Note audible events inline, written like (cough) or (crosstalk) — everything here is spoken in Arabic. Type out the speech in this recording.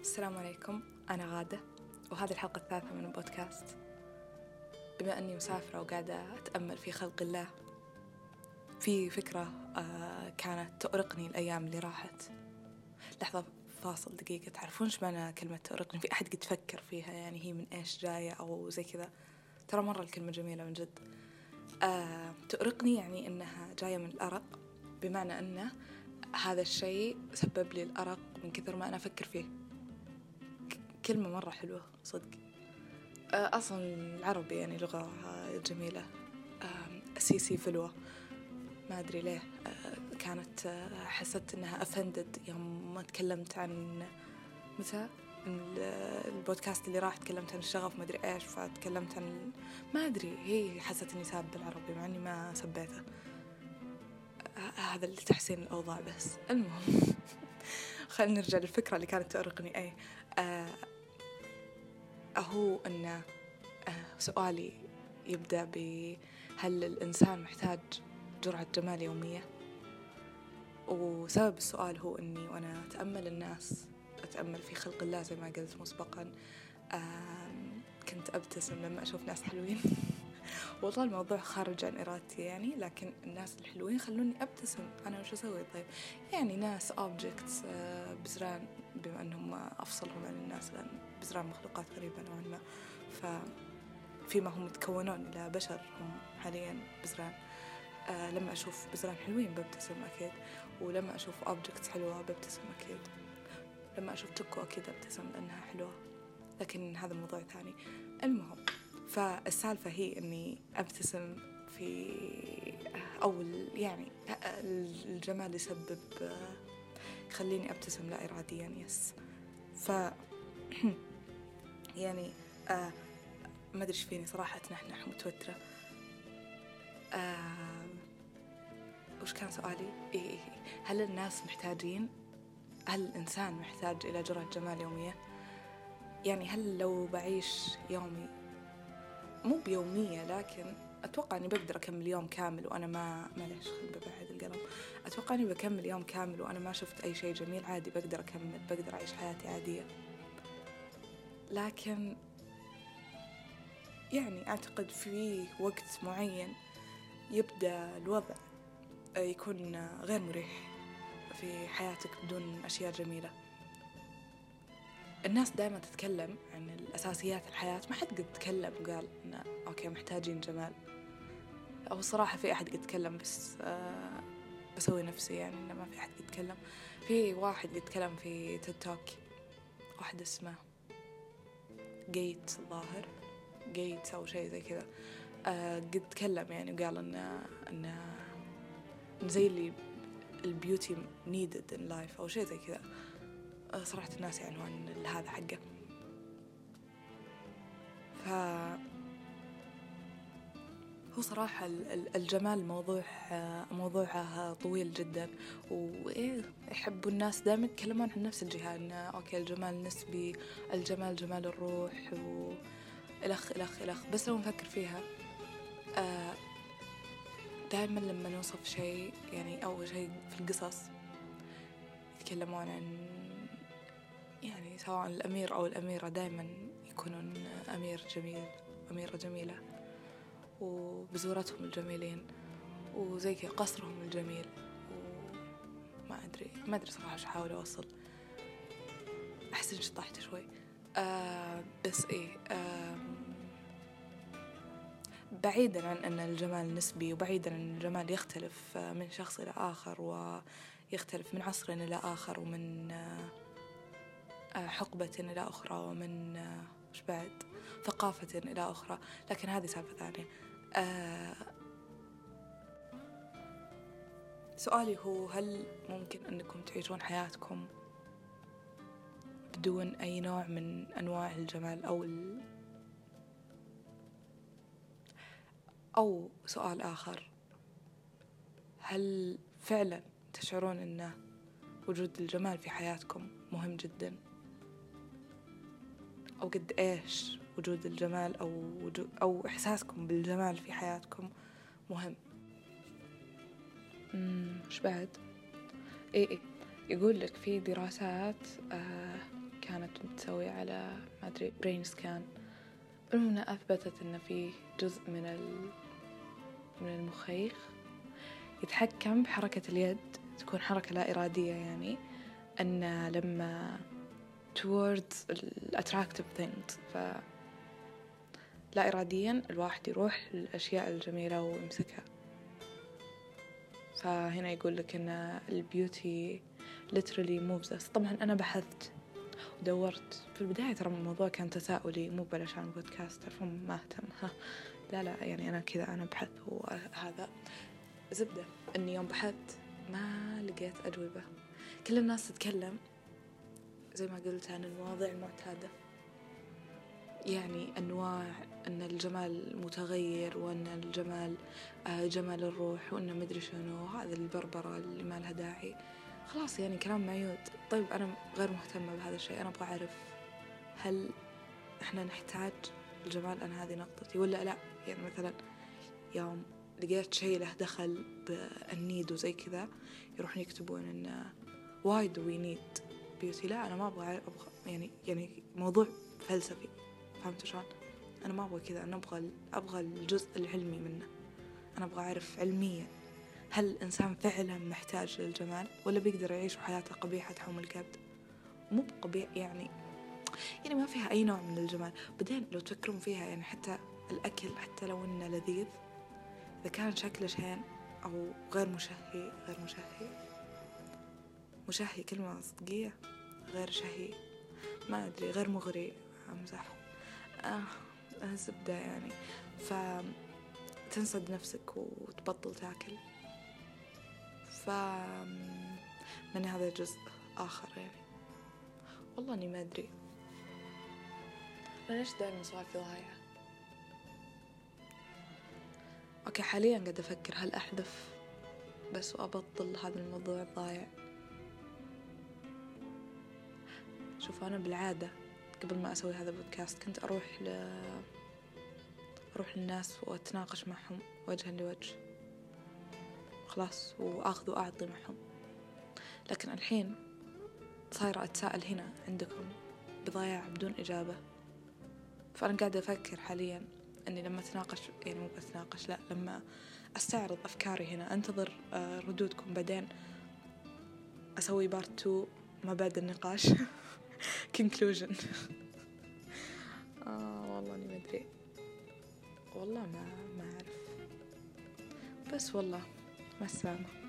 السلام عليكم. أنا غادة وهذه الحلقة الثالثة من البودكاست. بما أني مسافرة وقاعدة أتأمل في خلق الله في فكرة آه، كانت تؤرقني الأيام اللي راحت. لحظة فاصل دقيقة تعرفون إيش معنى كلمة تؤرقني؟ في أحد قد تفكر فيها يعني هي من إيش جاية أو زي كذا. ترى مرة الكلمة جميلة من جد. آه، تؤرقني يعني إنها جاية من الأرق بمعنى أنه هذا الشيء سبب لي الأرق من كثر ما أنا أفكر فيه. كلمة مرة حلوة صدق. آه، أصلا العربي يعني لغة جميلة. سيسي فلوة. ما أدري ليه آه، كانت آه، حسيت إنها أفندد يوم ما تكلمت عن متى؟ البودكاست اللي راح تكلمت عن الشغف ما أدري إيش فتكلمت عن ما أدري هي حست إني ساب بالعربي مع إني ما سبيته. هذا لتحسين الأوضاع بس. المهم. (laughs) خلينا نرجع للفكرة اللي كانت تؤرقني. أي آه هو أن آه سؤالي يبدأ بهل الإنسان محتاج جرعة جمال يومية؟ وسبب السؤال هو أني وأنا أتأمل الناس أتأمل في خلق الله زي ما قلت مسبقا كنت أبتسم لما أشوف ناس حلوين. (laughs) والله الموضوع خارج عن إرادتي يعني لكن الناس الحلوين خلوني أبتسم. أنا وش أسوي؟ طيب يعني ناس objects آه، بزران بما أنهم أفصلهم عن الناس لأن بزران مخلوقات غريبة نوعا ما. فيما هم يتكونون إلى بشر هم حاليا بزران. آه لما أشوف بزران حلوين ببتسم أكيد ولما أشوف objects حلوة ببتسم أكيد. لما أشوف تكو أكيد أبتسم لأنها حلوة لكن هذا موضوع ثاني. المهم فالسالفة هي إني أبتسم في أو يعني الجمال يسبب يخليني أبتسم لا إراديا يس ف (clears throat) يعني آه ما أدري فيني صراحة تنحنح متوترة آه وش كان سؤالي؟ إيه إيه هل الناس محتاجين؟ هل الإنسان محتاج إلى جرعة جمال يومية؟ يعني هل لو بعيش يومي مو بيومية لكن أتوقع إني بقدر أكمل يوم كامل وأنا ما معليش خل ببعد القلم. أتوقع إني بكمل يوم كامل وأنا ما شفت أي شيء جميل عادي بقدر أكمل بقدر أعيش حياتي عادية. لكن يعني أعتقد في وقت معين يبدأ الوضع يكون غير مريح في حياتك بدون أشياء جميلة. الناس دائما تتكلم عن الأساسيات الحياة. ما حد قد تكلم وقال إن أوكي محتاجين جمال. أو صراحة في أحد قد تكلم بس آه بسوي نفسي يعني إنه ما في أحد قد يتكلم. في واحد قد يتكلم في تيد توك واحد اسمه جيت الظاهر جيت أو شيء زي كذا. آه قد تكلم يعني وقال إن إن زي اللي ال beauty needed in life أو شيء زي كذا. صراحة الناس عنوان هذا حقه. ف هو صراحة الجمال موضوع موضوعه طويل جدا. وإيه يحبوا الناس دائما يتكلمون عن نفس الجهة إنه okay الجمال نسبي الجمال جمال الروح وإلخ إلخ إلخ بس لو نفكر فيها آه، دائما لما نوصف شيء يعني أول شيء في القصص يتكلمون عن سواء الأمير أو الأميرة دائما يكونون أمير جميل أميرة جميلة وبزورتهم الجميلين وزي كذا قصرهم الجميل وما أدري ما أدري صراحة شو أحاول أوصل. أحس إني شطحت شوي. آه بس إيه آه بعيدا عن أن الجمال نسبي وبعيدا عن الجمال يختلف من شخص إلى آخر ويختلف من عصر إلى آخر ومن آه آه، حقبة إلى أخرى ومن آه، وش بعد ثقافة إلى أخرى. لكن هذه سالفة ثانية. آه، سؤالي هو هل ممكن أنكم تعيشون حياتكم بدون أي نوع من أنواع الجمال أو ال... أو سؤال آخر. هل فعلا تشعرون أن وجود الجمال في حياتكم مهم جداً؟ أو قد إيش وجود الجمال أو وجود أو إحساسكم بالجمال في حياتكم مهم؟ وش بعد؟ إيه إيه. يقول لك في دراسات آه كانت متسوية على ما أدري brain scan المهم أثبتت إن في جزء من ال من المخيخ يتحكم بحركة اليد تكون حركة لا إرادية يعني أن لما towards ال attractive things. ف لا إراديا الواحد يروح للأشياء الجميلة ويمسكها. فهنا يقول لك أن البيوتي literally moves us. طبعا أنا بحثت ودورت. في البداية ترى الموضوع كان تساؤلي مو علشان بودكاست تعرفون ما أهتم. لا لا يعني أنا كذا أنا بحث وهذا زبدة إني يوم بحثت ما لقيت أجوبة. كل الناس تتكلم زي ما قلت عن المواضيع المعتادة. يعني أنواع أن الجمال متغير وأن الجمال آه، جمال الروح وأن مدري شنو هذا البربرة اللي ما لها داعي. خلاص يعني كلام معيود طيب أنا غير مهتمة بهذا الشيء. أنا أبغى أعرف هل إحنا نحتاج الجمال؟ أنا هذه نقطتي. ولا لا؟ يعني مثلا يوم لقيت شيء له دخل بالنيد وزي كذا يروحون يكتبون إن why do we need. Beauty لا أنا ما أبغى أبغى يعني يعني موضوع فلسفي فهمت شلون؟ أنا ما أبغى كذا أنا أبغى أبغى الجزء العلمي منه أنا أبغى أعرف علميا هل الإنسان فعلا محتاج للجمال ولا بيقدر يعيش حياته قبيحة تحوم الكبد مو بقبيح يعني يعني ما فيها أي نوع من الجمال بعدين لو تفكرون فيها يعني حتى الأكل حتى لو إنه لذيذ إذا كان شكله شين أو غير مشهي غير مشهي مشهي كلمة صدقية غير شهي ما أدري غير مغري أمزح. آه زبدة يعني. فتنصد نفسك وتبطل تاكل. ف من هذا جزء آخر يعني. والله إني ما أدري. ليش دائما سوالفي ضايعة okay حاليا قاعدة أفكر هل أحذف بس وأبطل هذا الموضوع الضايع؟ شوف أنا بالعادة. قبل ما أسوي هذا البودكاست كنت أروح ل أروح للناس وأتناقش معهم وجها لوجه. خلاص وآخذ وأعطي معهم. لكن الحين صايرة أتساءل هنا عندكم بضياع بدون إجابة. فأنا قاعدة أفكر حاليا أني لما أتناقش يعني مو بتناقش لا لما أستعرض أفكاري هنا أنتظر آه، ردودكم بعدين أسوي part two ما بعد النقاش. (laughs) (laughs) conclusion. آه (laughs) والله أني ما أدري. والله ما ما أعرف. بس والله مع السلامة.